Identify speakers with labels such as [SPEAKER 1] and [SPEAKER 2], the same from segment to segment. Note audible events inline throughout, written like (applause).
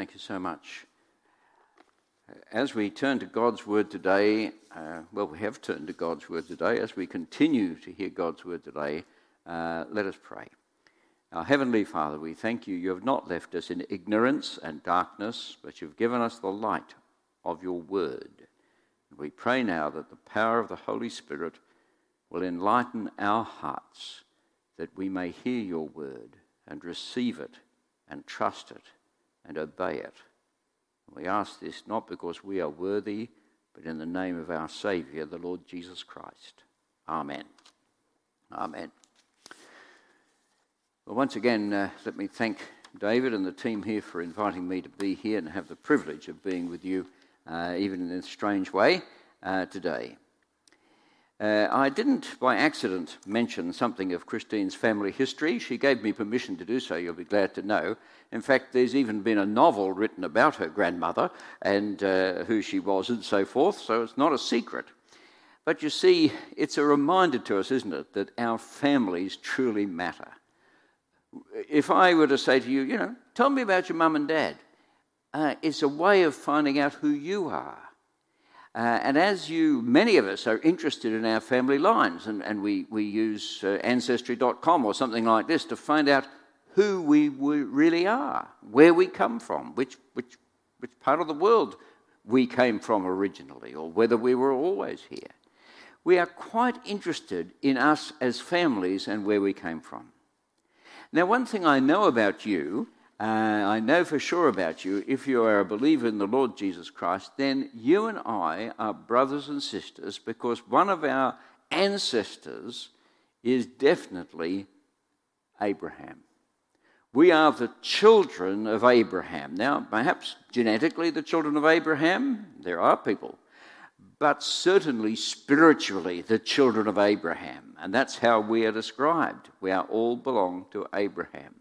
[SPEAKER 1] Thank you so much. As we turn to God's Word today, uh, well, we have turned to God's Word today. As we continue to hear God's Word today, uh, let us pray. Our Heavenly Father, we thank you. You have not left us in ignorance and darkness, but you've given us the light of your Word. We pray now that the power of the Holy Spirit will enlighten our hearts that we may hear your Word and receive it and trust it and obey it. We ask this not because we are worthy, but in the name of our Saviour, the Lord Jesus Christ. Amen. Amen. Well, once again, uh, let me thank David and the team here for inviting me to be here and have the privilege of being with you, uh, even in a strange way, uh, today. Uh, I didn't by accident mention something of Christine's family history. She gave me permission to do so, you'll be glad to know. In fact, there's even been a novel written about her grandmother and uh, who she was and so forth, so it's not a secret. But you see, it's a reminder to us, isn't it, that our families truly matter. If I were to say to you, you know, tell me about your mum and dad, uh, it's a way of finding out who you are. Uh, and as you, many of us are interested in our family lines, and, and we, we use uh, ancestry.com or something like this to find out who we, we really are, where we come from, which, which, which part of the world we came from originally, or whether we were always here. We are quite interested in us as families and where we came from. Now, one thing I know about you I know for sure about you, if you are a believer in the Lord Jesus Christ, then you and I are brothers and sisters because one of our ancestors is definitely Abraham. We are the children of Abraham. Now, perhaps genetically the children of Abraham, there are people, but certainly spiritually the children of Abraham. And that's how we are described. We are all belong to Abraham.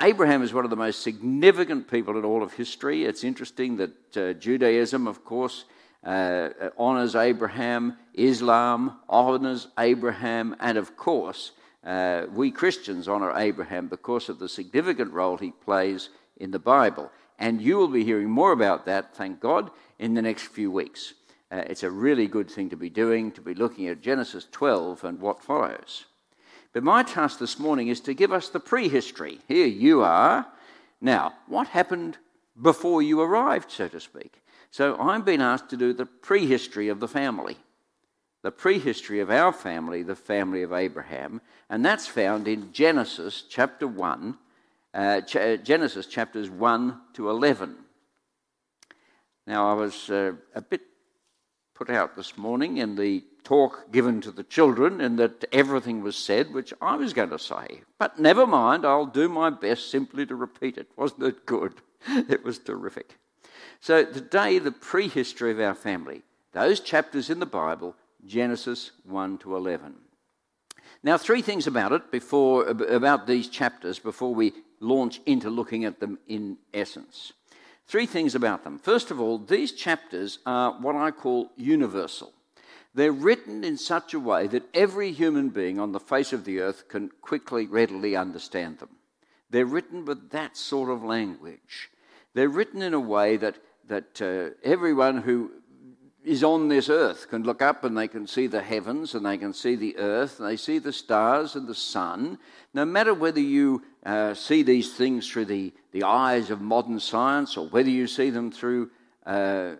[SPEAKER 1] Abraham is one of the most significant people in all of history. It's interesting that uh, Judaism, of course, uh, honors Abraham, Islam honors Abraham, and of course, uh, we Christians honor Abraham because of the significant role he plays in the Bible. And you will be hearing more about that, thank God, in the next few weeks. Uh, it's a really good thing to be doing, to be looking at Genesis 12 and what follows. But my task this morning is to give us the prehistory. Here you are. Now, what happened before you arrived, so to speak? So I'm being asked to do the prehistory of the family. The prehistory of our family, the family of Abraham, and that's found in Genesis chapter 1, uh, ch- Genesis chapters 1 to 11. Now, I was uh, a bit put out this morning in the talk given to the children and that everything was said, which I was going to say. But never mind, I'll do my best simply to repeat it. Wasn't it good? (laughs) It was terrific. So, today, the prehistory of our family, those chapters in the Bible, Genesis 1 to 11. Now, three things about it before, about these chapters before we launch into looking at them in essence. Three things about them. First of all, these chapters are what I call universal. They're written in such a way that every human being on the face of the earth can quickly, readily understand them. They're written with that sort of language. They're written in a way that, that uh, everyone who is on this earth can look up and they can see the heavens and they can see the earth and they see the stars and the sun. No matter whether you uh, see these things through the, the eyes of modern science or whether you see them through uh,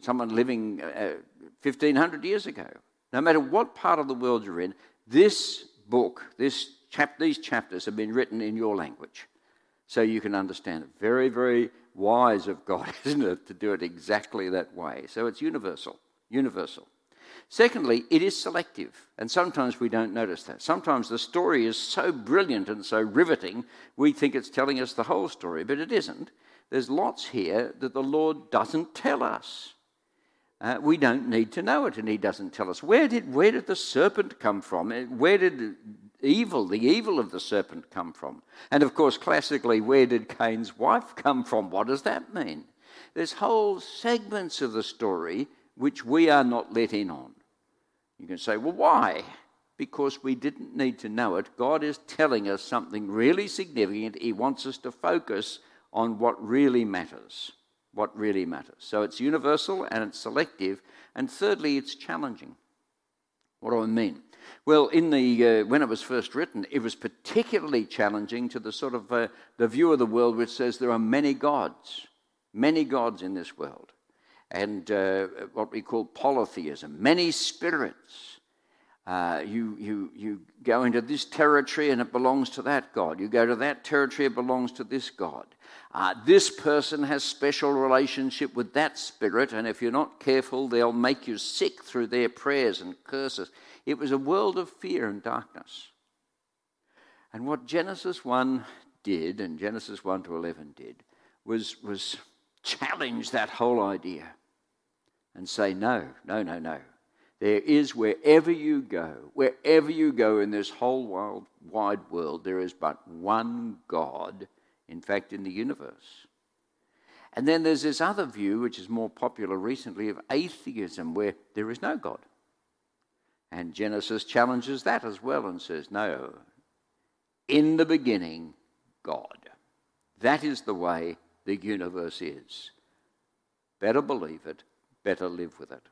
[SPEAKER 1] someone living uh, 1500 years ago. No matter what part of the world you're in, this book, this chap- these chapters have been written in your language. So you can understand it. Very, very wise of God, (laughs) isn't it, to do it exactly that way. So it's universal. Universal. Secondly, it is selective, and sometimes we don't notice that. Sometimes the story is so brilliant and so riveting, we think it's telling us the whole story, but it isn't. There's lots here that the Lord doesn't tell us. Uh, we don't need to know it, and he doesn't tell us. Where did, where did the serpent come from? Uh, where did evil, the evil of the serpent, come from? And of course, classically, where did Cain's wife come from? What does that mean? There's whole segments of the story which we are not let in on. You can say, well, why? Because we didn't need to know it. God is telling us something really significant. He wants us to focus on what really matters. What really matters. So it's universal and it's selective. And thirdly, it's challenging. What do I mean? Well, in the, uh, when it was first written, it was particularly challenging to the sort of uh, the view of the world which says there are many gods, many gods in this world, and uh, what we call polytheism, many spirits. Uh, you, you, you go into this territory and it belongs to that God. You go to that territory, it belongs to this God. Uh, this person has special relationship with that spirit, and if you're not careful, they'll make you sick through their prayers and curses. It was a world of fear and darkness. And what Genesis 1 did, and Genesis 1 to 11 did, was, was challenge that whole idea and say, no, no, no, no. There is wherever you go, wherever you go in this whole wild, wide world, there is but one God, in fact, in the universe. And then there's this other view, which is more popular recently, of atheism, where there is no God. And Genesis challenges that as well and says, no, in the beginning, God. That is the way the universe is. Better believe it, better live with it.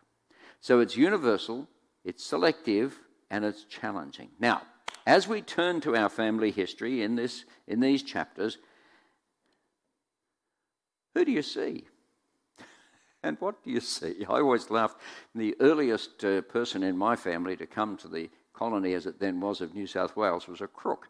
[SPEAKER 1] So it's universal, it's selective, and it's challenging. Now, as we turn to our family history in, this, in these chapters, who do you see? (laughs) And what do you see? I always laughed. The earliest uh, person in my family to come to the colony, as it then was, of New South Wales was a crook.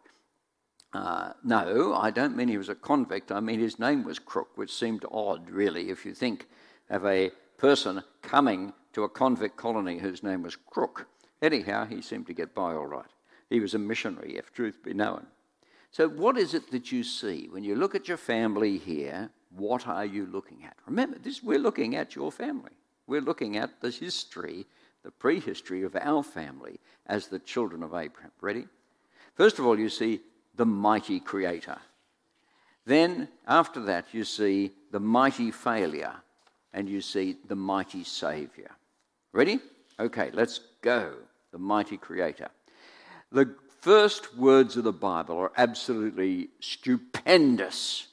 [SPEAKER 1] Uh, no, I don't mean he was a convict. I mean his name was Crook, which seemed odd, really, if you think of a person coming to a convict colony whose name was Crook. Anyhow, he seemed to get by all right. He was a missionary, if truth be known. So, what is it that you see when you look at your family here? What are you looking at? Remember, this, we're looking at your family. We're looking at the history, the prehistory of our family as the children of Abraham. Ready? First of all, you see the mighty creator. Then, after that, you see the mighty failure and you see the mighty Savior. Ready? Okay, let's go. The mighty Creator. The first words of the Bible are absolutely stupendous.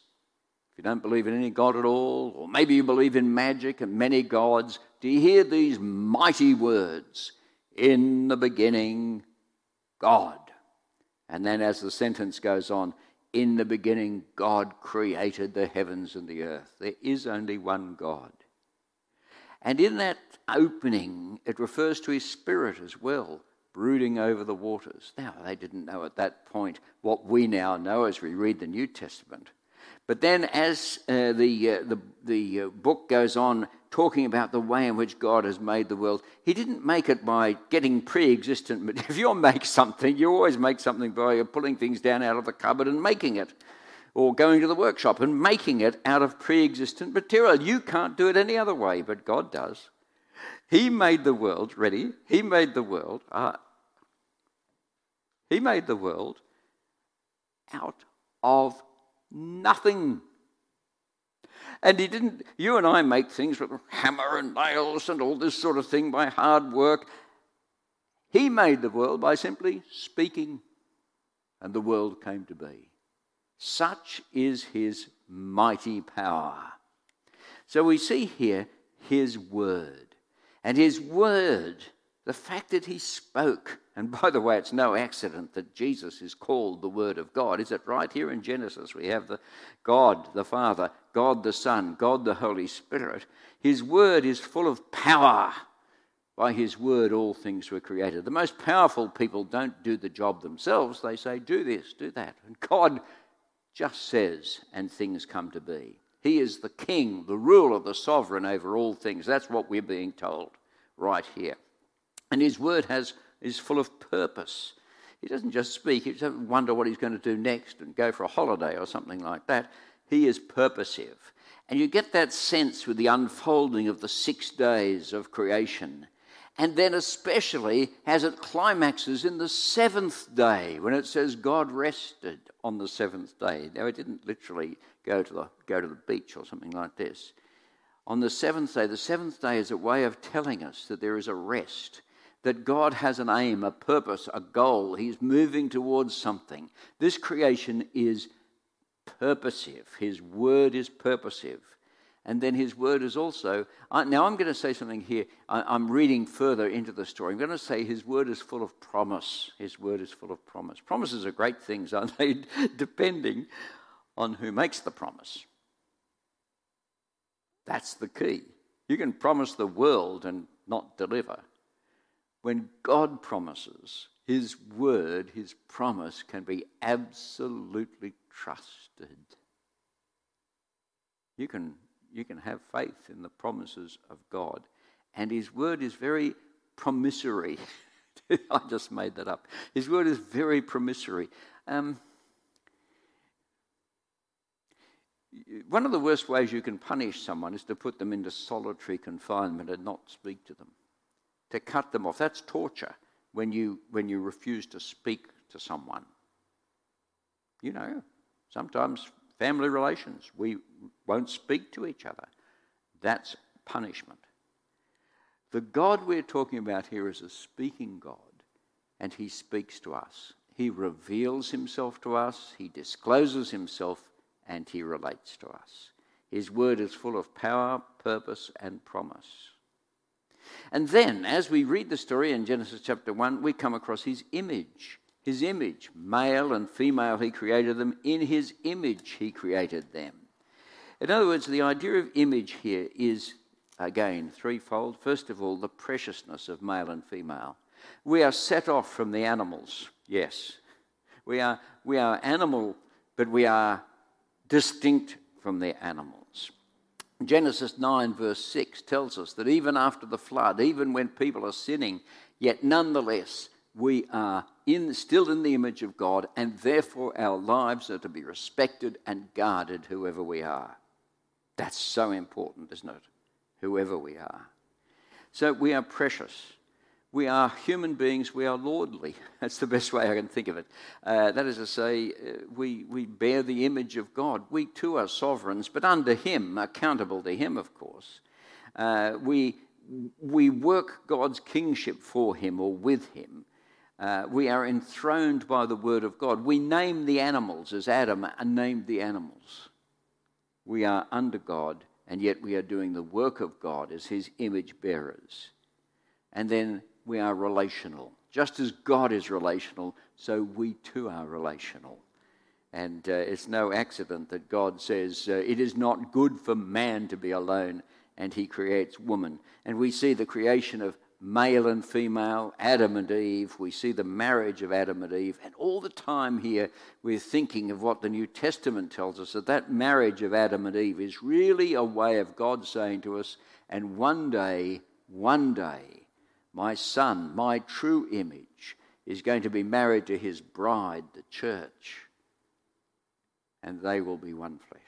[SPEAKER 1] If you don't believe in any God at all, or maybe you believe in magic and many gods, do you hear these mighty words? In the beginning, God. And then as the sentence goes on, in the beginning, God created the heavens and the earth. There is only one God. And in that opening, it refers to his spirit as well, brooding over the waters. Now, they didn't know at that point what we now know as we read the New Testament. But then, as uh, the, uh, the, the uh, book goes on talking about the way in which God has made the world, He didn't make it by getting pre existent. But (laughs) if you make something, you always make something by pulling things down out of the cupboard and making it or going to the workshop and making it out of pre existent material. You can't do it any other way, but God does. He made the world, ready? He made the world. Uh, he made the world out of nothing. And he didn't, you and I make things with hammer and nails and all this sort of thing by hard work. He made the world by simply speaking, and the world came to be. Such is his mighty power. So we see here his word. And his word, the fact that he spoke, and by the way, it's no accident that Jesus is called the Word of God. Is it right here in Genesis? We have the God the Father, God the Son, God the Holy Spirit. His word is full of power. By his word, all things were created. The most powerful people don't do the job themselves. They say, do this, do that. And God just says, and things come to be. He is the king, the ruler, the sovereign over all things. That's what we're being told right here. And his word has, is full of purpose. He doesn't just speak, he doesn't wonder what he's going to do next and go for a holiday or something like that. He is purposive. And you get that sense with the unfolding of the six days of creation and then, especially, as it climaxes in the seventh day when it says God rested on the seventh day. Now, it didn't literally go to the, go to the beach or something like this. On the seventh day, the seventh day is a way of telling us that there is a rest, that God has an aim, a purpose, a goal. He's moving towards something. This creation is purposive. His word is purposive. And then his word is also. now, I'm going to say something here. I, am reading further into the story. I'm going to say his word is full of promise. His word is full of promise. Promises are great things, aren't they? (laughs) Depending on who makes the promise. That's the key. You can promise the world and not deliver. When God promises, his word, his promise can be absolutely trusted. You can you can have faith in the promises of God. And His word is very promissory. (laughs) I just made that up. His word is very promissory. Um, one of the worst ways you can punish someone is to put them into solitary confinement and not speak to them, to cut them off. That's torture when you, when you refuse to speak to someone. You know, sometimes family relations. We won't speak to each other. That's punishment. The God we're talking about here is a speaking God, and He speaks to us. He reveals Himself to us, He discloses Himself, and He relates to us. His word is full of power, purpose, and promise. And then, as we read the story in Genesis chapter 1, we come across His image his image. Male and female, he created them. In his image, he created them. In other words, the idea of image here is, again, threefold. First of all, the preciousness of male and female. We are set off from the animals, yes. We are, we are animal, but we are distinct from the animals. Genesis 9, verse 6 tells us that even after the flood, even when people are sinning, yet nonetheless, we are in, still in the image of God, and therefore our lives are to be respected and guarded, whoever we are. That's so important, isn't it? Whoever we are. So we are precious. We are human beings. We are lordly. (laughs) That's the best way I can think of it. Uh, that is to say, uh, we, we bear the image of God. We too are sovereigns, but under Him, accountable to Him, of course. Uh, we, we work God's kingship for Him or with Him. Uh, we are enthroned by the word of God. We name the animals as Adam named the animals. We are under God, and yet we are doing the work of God as his image bearers. And then we are relational. Just as God is relational, so we too are relational. And uh, it's no accident that God says, uh, It is not good for man to be alone, and he creates woman. And we see the creation of male and female, Adam and Eve. We see the marriage of Adam and Eve. And all the time here, we're thinking of what the New Testament tells us that that marriage of Adam and Eve is really a way of God saying to us, and one day, one day, my son, my true image, is going to be married to his bride, the church, and they will be one flesh.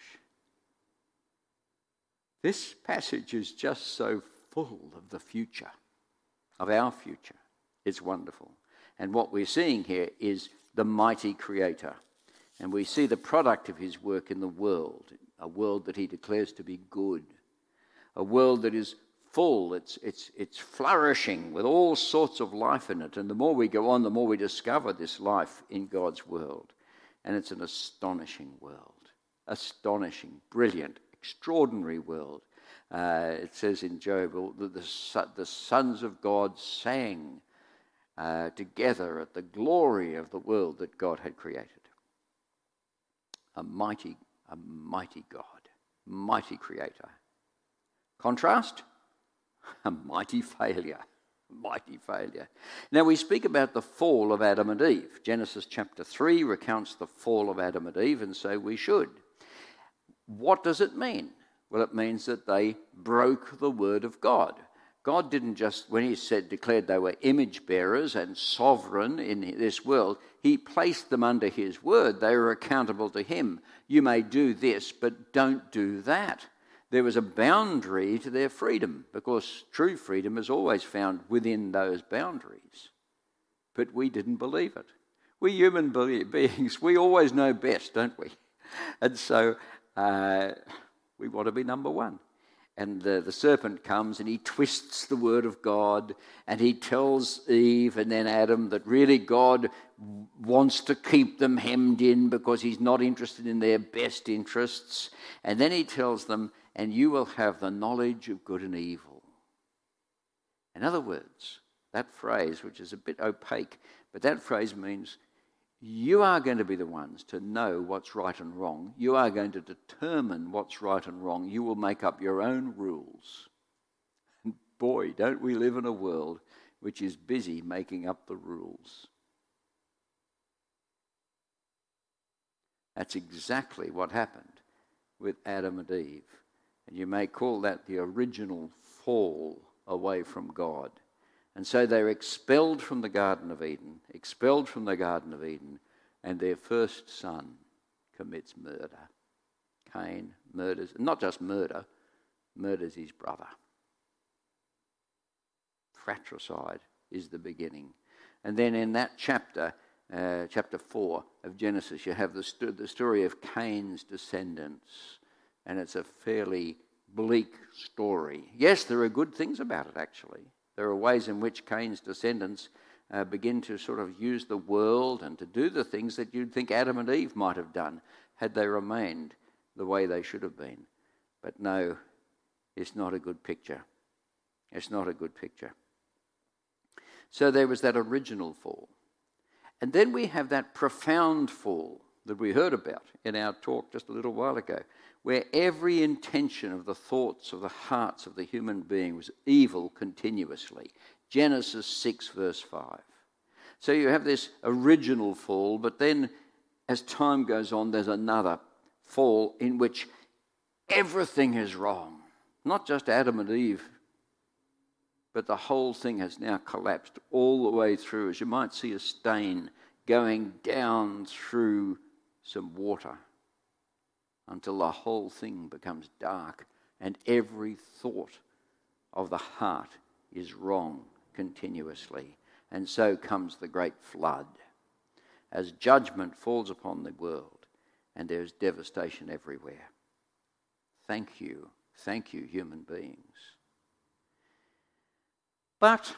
[SPEAKER 1] This passage is just so full of the future of our future. It's wonderful. And what we're seeing here is the mighty Creator. And we see the product of his work in the world, a world that he declares to be good, a world that is full, it's, it's, it's flourishing with all sorts of life in it. And the more we go on, the more we discover this life in God's world. And it's an astonishing world, astonishing, brilliant, extraordinary world. Uh, it says in Job that the, the sons of God sang uh, together at the glory of the world that God had created. A mighty, a mighty God, mighty creator. Contrast? (laughs) A mighty failure. Mighty failure. Now we speak about the fall of Adam and Eve. Genesis chapter 3 recounts the fall of Adam and Eve, and so we should. What does it mean? Well, it means that they broke the word of God. God didn't just, when He said, declared they were image bearers and sovereign in this world, He placed them under His word. They were accountable to Him. You may do this, but don't do that. There was a boundary to their freedom because true freedom is always found within those boundaries. But we didn't believe it. We human (laughs) beings, we always know best, don't we? And so, uh, we want to be number one. and the, the serpent comes and he twists the word of God and he tells Eve and then Adam that really God wants to keep them hemmed in because he's not interested in their best interests. And then he tells them, and you will have the knowledge of good and evil. In other words, that phrase, which is a bit opaque, but that phrase means you are going to be the ones to know what's right and wrong. You are going to determine what's right and wrong. You will make up your own rules. And boy, don't we live in a world which is busy making up the rules. That's exactly what happened with Adam and Eve. And you may call that the original fall away from God. And so they're expelled from the Garden of Eden, expelled from the Garden of Eden, and their first son commits murder. Cain murders, not just murder, murders his brother. Fratricide is the beginning. And then in that chapter, uh, chapter 4 of Genesis, you have the, st- the story of Cain's descendants, and it's a fairly bleak story. Yes, there are good things about it, actually. There are ways in which Cain's descendants uh, begin to sort of use the world and to do the things that you'd think Adam and Eve might have done had they remained the way they should have been. But no, it's not a good picture. It's not a good picture. So there was that original fall. And then we have that profound fall that we heard about in our talk just a little while ago, where every intention of the thoughts of the hearts of the human being was evil continuously. Genesis 6, verse 5. So you have this original fall, but then as time goes on, there's another fall in which everything is wrong. Not just Adam and Eve, but the whole thing has now collapsed all the way through, as you might see a stain going down through some water until the whole thing becomes dark and every thought of the heart is wrong continuously. And so comes the great flood as judgment falls upon the world and there's devastation everywhere. Thank you. Thank you, human beings. But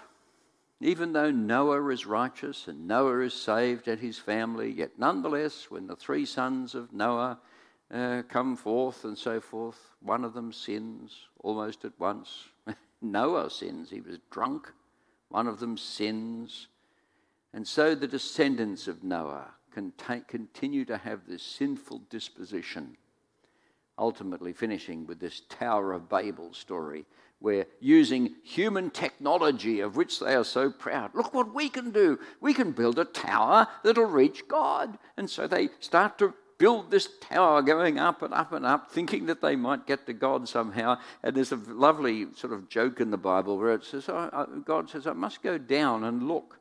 [SPEAKER 1] even though Noah is righteous and Noah is saved and his family, yet nonetheless, when the three sons of Noah uh, come forth and so forth, one of them sins almost at once. (laughs) Noah sins, he was drunk. One of them sins. And so the descendants of Noah continue to have this sinful disposition, ultimately finishing with this Tower of Babel story where using human technology of which they are so proud. Look what we can do. We can build a tower that'll reach God. And so they start to build this tower going up and up and up, thinking that they might get to God somehow. And there's a lovely sort of joke in the Bible where it says, oh, uh, God says, I must go down and look.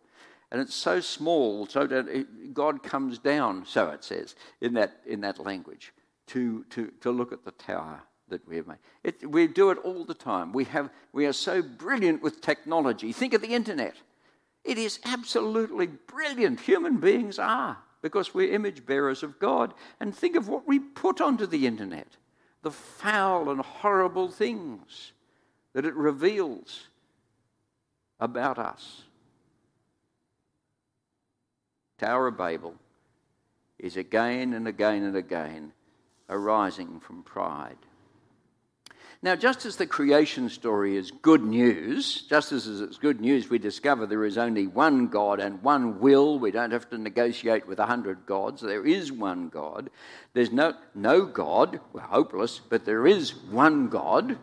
[SPEAKER 1] And it's so small, so that God comes down, so it says in that, in that language, to, to, to look at the tower that we have made. It, we do it all the time. We, have, we are so brilliant with technology. Think of the internet. It is absolutely brilliant. Human beings are because we're image bearers of God. And think of what we put onto the internet the foul and horrible things that it reveals about us. Tower of Babel is again and again and again arising from pride. Now, just as the creation story is good news, just as it's good news, we discover there is only one God and one will. We don't have to negotiate with a hundred gods. There is one God. There's no, no God. We're hopeless, but there is one God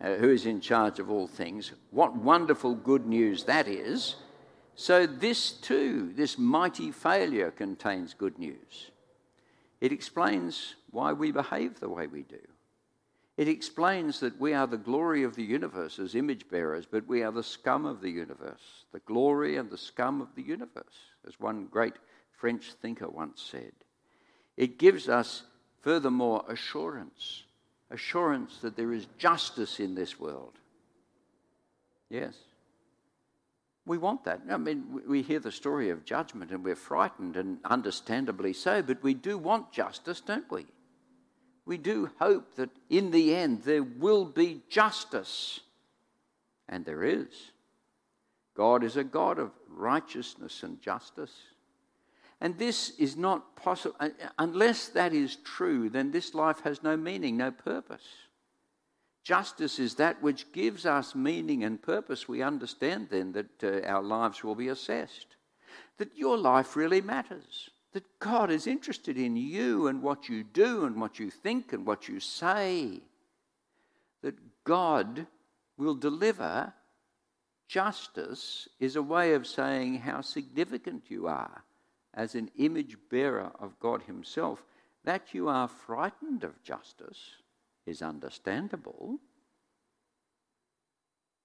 [SPEAKER 1] uh, who is in charge of all things. What wonderful good news that is. So, this too, this mighty failure contains good news. It explains why we behave the way we do. It explains that we are the glory of the universe as image bearers, but we are the scum of the universe, the glory and the scum of the universe, as one great French thinker once said. It gives us, furthermore, assurance assurance that there is justice in this world. Yes. We want that. I mean, we hear the story of judgment and we're frightened, and understandably so, but we do want justice, don't we? We do hope that in the end there will be justice. And there is. God is a God of righteousness and justice. And this is not possible. Unless that is true, then this life has no meaning, no purpose. Justice is that which gives us meaning and purpose. We understand then that uh, our lives will be assessed, that your life really matters, that God is interested in you and what you do and what you think and what you say, that God will deliver. Justice is a way of saying how significant you are as an image bearer of God Himself, that you are frightened of justice is understandable.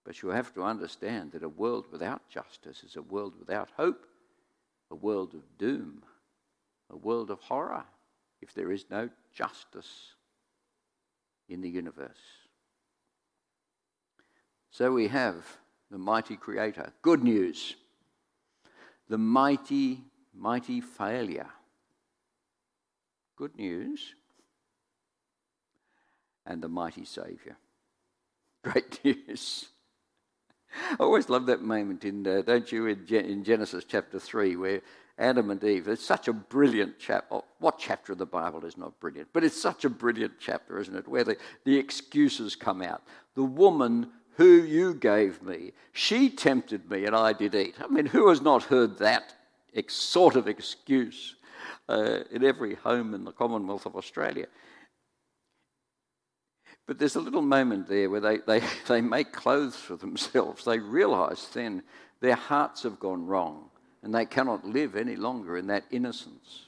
[SPEAKER 1] But you have to understand that a world without justice is a world without hope, a world of doom, a world of horror if there is no justice in the universe. So we have the mighty Creator. Good news. The mighty mighty failure. Good news. And the mighty Saviour. (laughs) Great news. I always love that moment in, uh, don't you, in, in, Genesis chapter 3, where Adam and Eve, it's such a brilliant chapter. Oh, what chapter of the Bible is not brilliant? But it's such a brilliant chapter, isn't it? Where the, the excuses come out. The woman who you gave me, she tempted me and I did eat. I mean, who has not heard that ex- sort of excuse uh, in every home in the Commonwealth of Australia. But there's a little moment there where they, they, (laughs) they make clothes for themselves. They realize then their hearts have gone wrong and they cannot live any longer in that innocence.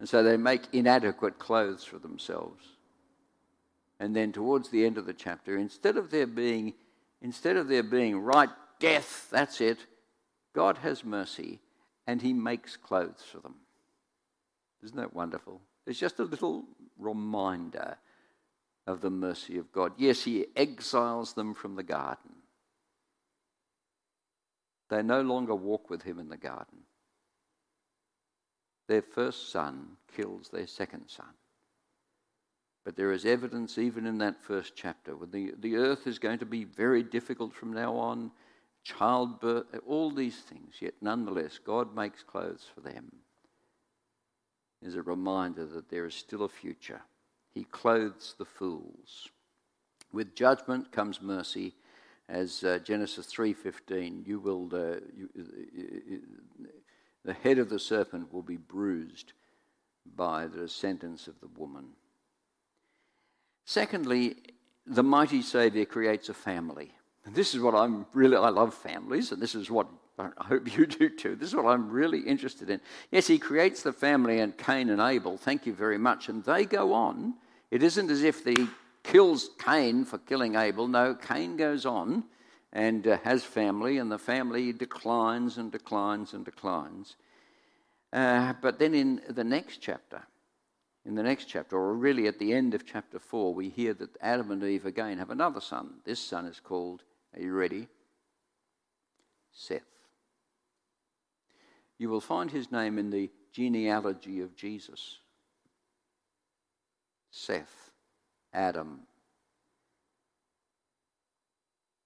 [SPEAKER 1] And so they make inadequate clothes for themselves. And then towards the end of the chapter, instead of there being, instead of there being right death, that's it, God has mercy and he makes clothes for them. Isn't that wonderful? It's just a little reminder of the mercy of God. Yes, he exiles them from the garden. They no longer walk with him in the garden. Their first son kills their second son. But there is evidence even in that first chapter when the, the earth is going to be very difficult from now on childbirth, all these things, yet nonetheless, God makes clothes for them. Is a reminder that there is still a future. He clothes the fools. With judgment comes mercy, as uh, Genesis three fifteen. You will uh, you, the head of the serpent will be bruised by the sentence of the woman. Secondly, the mighty Saviour creates a family. And this is what I'm really, I love families, and this is what I hope you do too. This is what I'm really interested in. Yes, he creates the family and Cain and Abel, thank you very much, and they go on. It isn't as if he kills Cain for killing Abel. No, Cain goes on and uh, has family, and the family declines and declines and declines. Uh, but then in the next chapter, in the next chapter, or really at the end of chapter 4, we hear that Adam and Eve again have another son. This son is called are you ready? Seth. You will find his name in the genealogy of Jesus. Seth, Adam.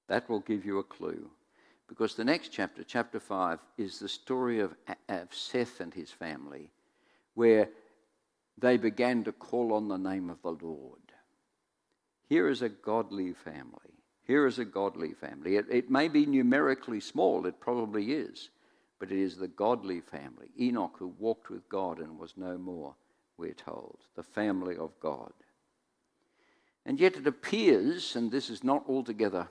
[SPEAKER 1] That will give you a clue. Because the next chapter, chapter 5, is the story of, of Seth and his family, where they began to call on the name of the Lord. Here is a godly family here is a godly family. It, it may be numerically small, it probably is, but it is the godly family. Enoch, who walked with God and was no more, we're told, the family of God. And yet it appears, and this is not altogether,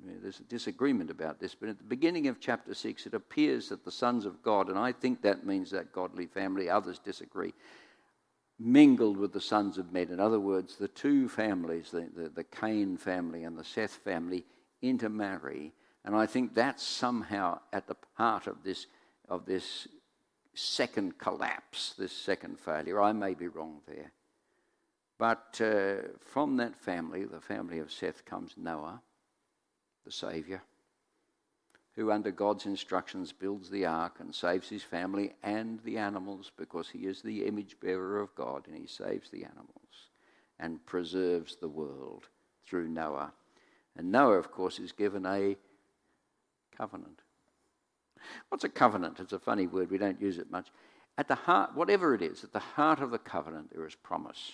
[SPEAKER 1] there's a disagreement about this, but at the beginning of chapter 6, it appears that the sons of God, and I think that means that godly family, others disagree, mingled with the sons of men. In other words, the two families, the, the, the, Cain family and the Seth family, intermarry. And I think that's somehow at the heart of this, of this second collapse, this second failure. I may be wrong there. But uh, from that family, the family of Seth, comes Noah, the Saviour, who, under God's instructions, builds the ark and saves his family and the animals because he is the image bearer of God and he saves the animals and preserves the world through Noah. And Noah, of course, is given a covenant. What's a covenant? It's a funny word, we don't use it much. At the heart, whatever it is, at the heart of the covenant, there is promise.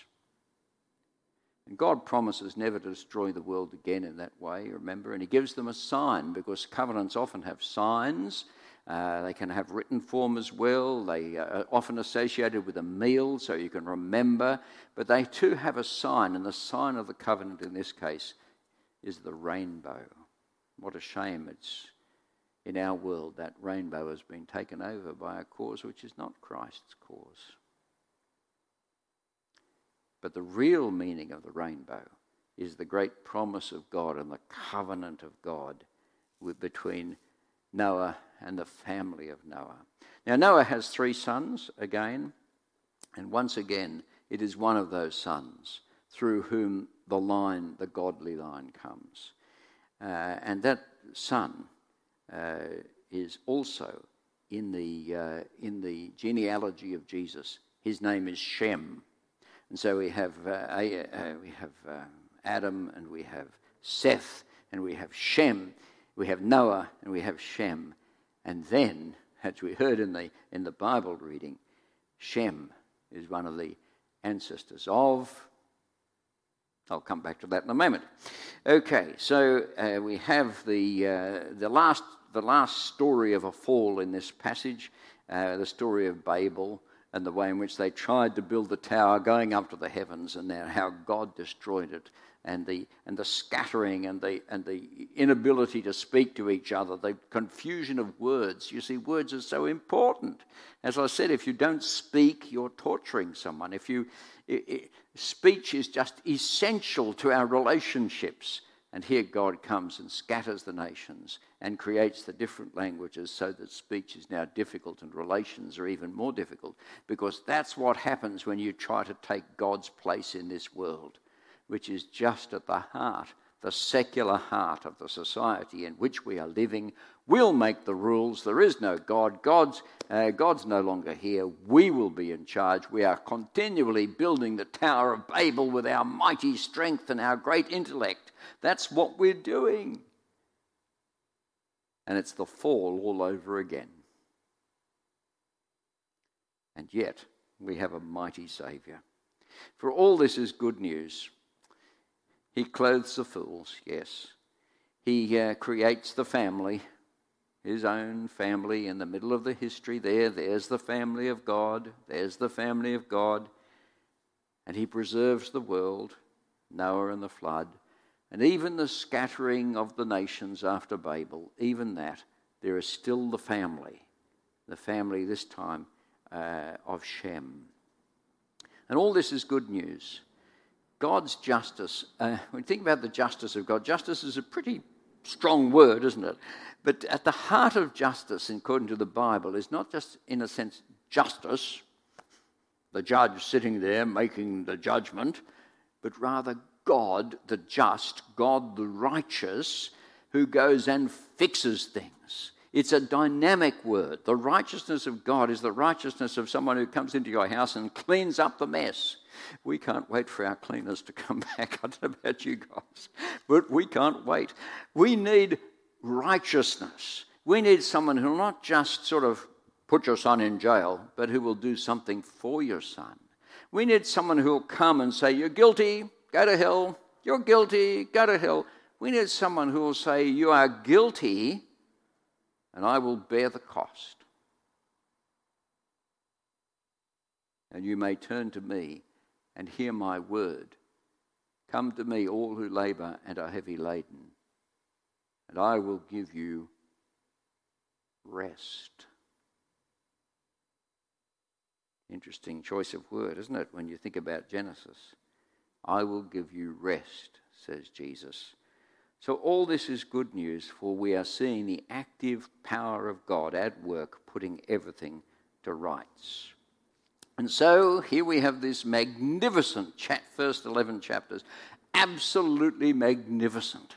[SPEAKER 1] And God promises never to destroy the world again in that way, remember? And He gives them a sign because covenants often have signs. Uh, they can have written form as well. They are often associated with a meal so you can remember. But they too have a sign, and the sign of the covenant in this case is the rainbow. What a shame it's in our world that rainbow has been taken over by a cause which is not Christ's cause. But the real meaning of the rainbow is the great promise of God and the covenant of God between Noah and the family of Noah. Now, Noah has three sons again, and once again, it is one of those sons through whom the line, the godly line, comes. Uh, and that son uh, is also in the, uh, in the genealogy of Jesus. His name is Shem. And so we have, uh, uh, we have uh, Adam and we have Seth and we have Shem, we have Noah and we have Shem. And then, (laughs) as we heard in the, in the Bible reading, Shem is one of the ancestors of. I'll come back to that in a moment. Okay, so uh, we have the, uh, the, last, the last story of a fall in this passage, uh, the story of Babel and the way in which they tried to build the tower going up to the heavens and then how God destroyed it and the, and the scattering and the, and the inability to speak to each other, the confusion of words. You see, words are so important. As I said, if you don't speak, you're torturing someone. If you, it, it, speech is just essential to our relationships. And here God comes and scatters the nations and creates the different languages so that speech is now difficult and relations are even more difficult because that's what happens when you try to take God's place in this world, which is just at the heart, the secular heart of the society in which we are living. We'll make the rules. There is no God. God's, uh, God's no longer here. We will be in charge. We are continually building the Tower of Babel with our mighty strength and our great intellect. That's what we're doing. And it's the fall all over again. And yet, we have a mighty Saviour. For all this is good news. He clothes the fools, yes. He uh, creates the family, his own family in the middle of the history there. There's the family of God. There's the family of God. And he preserves the world, Noah and the flood. And even the scattering of the nations after Babel, even that, there is still the family, the family this time uh, of Shem. And all this is good news. God's justice, uh, (laughs) when you think about the justice of God, justice is a pretty strong word, isn't it? But at the heart of justice, according to the Bible, is not just, in a sense, justice, the judge sitting there making the judgment, but rather God the just, God the righteous, who goes and fixes things. It's a dynamic word. The righteousness of God is the righteousness of someone who comes into your house and cleans up the mess. We can't wait for our cleaners to come (laughs) back. I don't know about you guys, but we can't wait. We need righteousness. We need someone who will not just sort of put your son in jail, but who will do something for your son. We need someone who will come and say, You're guilty, Go to hell. You're guilty. Go to hell. We need someone who will say, You are guilty, and I will bear the cost. And you may turn to me and hear my word. Come to me, all who labor and are heavy laden, and I will give you rest. Interesting choice of word, isn't it, when you think about Genesis? I will give you rest, says Jesus. So, all this is good news, for we are seeing the active power of God at work, putting everything to rights. And so, here we have this magnificent chat, first 11 chapters, absolutely magnificent.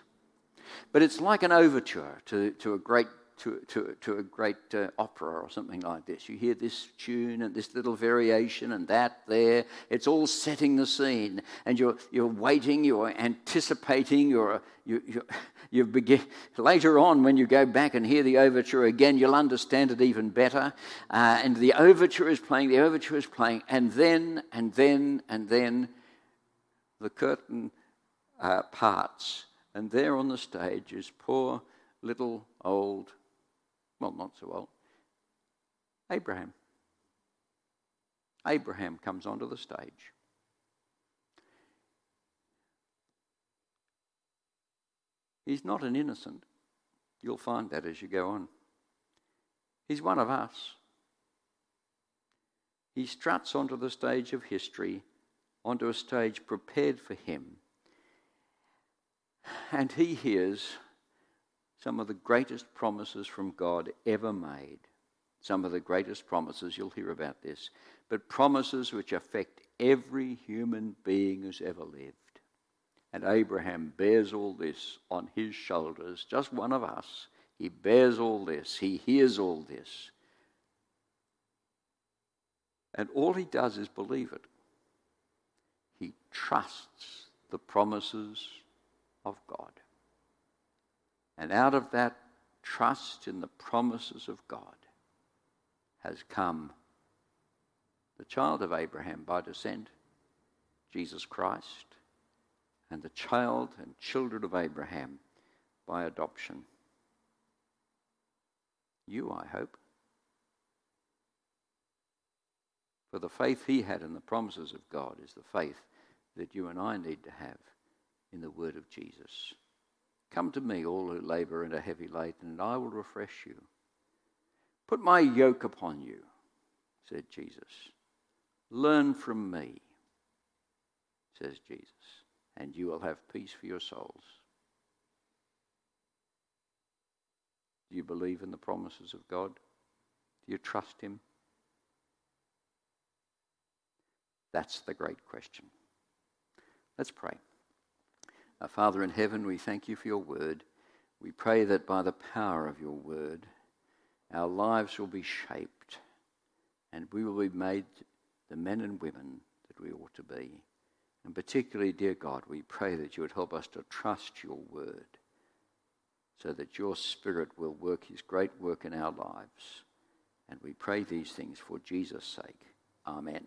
[SPEAKER 1] But it's like an overture to, to a great to, to, to a great uh, opera or something like this. You hear this tune and this little variation and that there. It's all setting the scene. And you're, you're waiting, you're anticipating, you're, you, you, you begin, later on, when you go back and hear the overture again, you'll understand it even better. Uh, and the overture is playing, the overture is playing, and then, and then, and then the curtain uh, parts. And there on the stage is poor little old, well, not so old, Abraham. Abraham comes onto the stage. He's not an innocent. You'll find that as you go on. He's one of us. He struts onto the stage of history, onto a stage prepared for him. And he hears some of the greatest promises from God ever made. Some of the greatest promises, you'll hear about this, but promises which affect every human being who's ever lived. And Abraham bears all this on his shoulders, just one of us. He bears all this, he hears all this. And all he does is believe it. He trusts the promises of God. And out of that trust in the promises of God has come the child of Abraham by descent, Jesus Christ and the child and children of Abraham by adoption. You, I hope. For the faith he had in the promises of God is the faith that you and I need to have in the word of Jesus. Come to me, all who labor and are heavy laden, and I will refresh you. Put my yoke upon you, said Jesus. Learn from me, says Jesus and you will have peace for your souls. Do you believe in the promises of God? Do you trust Him? That's the great question. Let's pray. Our Father in heaven, we thank you for your word. We pray that by the power of your word, our lives will be shaped and we will be made the men and women that we ought to be. And particularly, dear God, we pray that you would help us to trust your word so that your Spirit will work his great work in our lives. And we pray these things for Jesus' sake. Amen.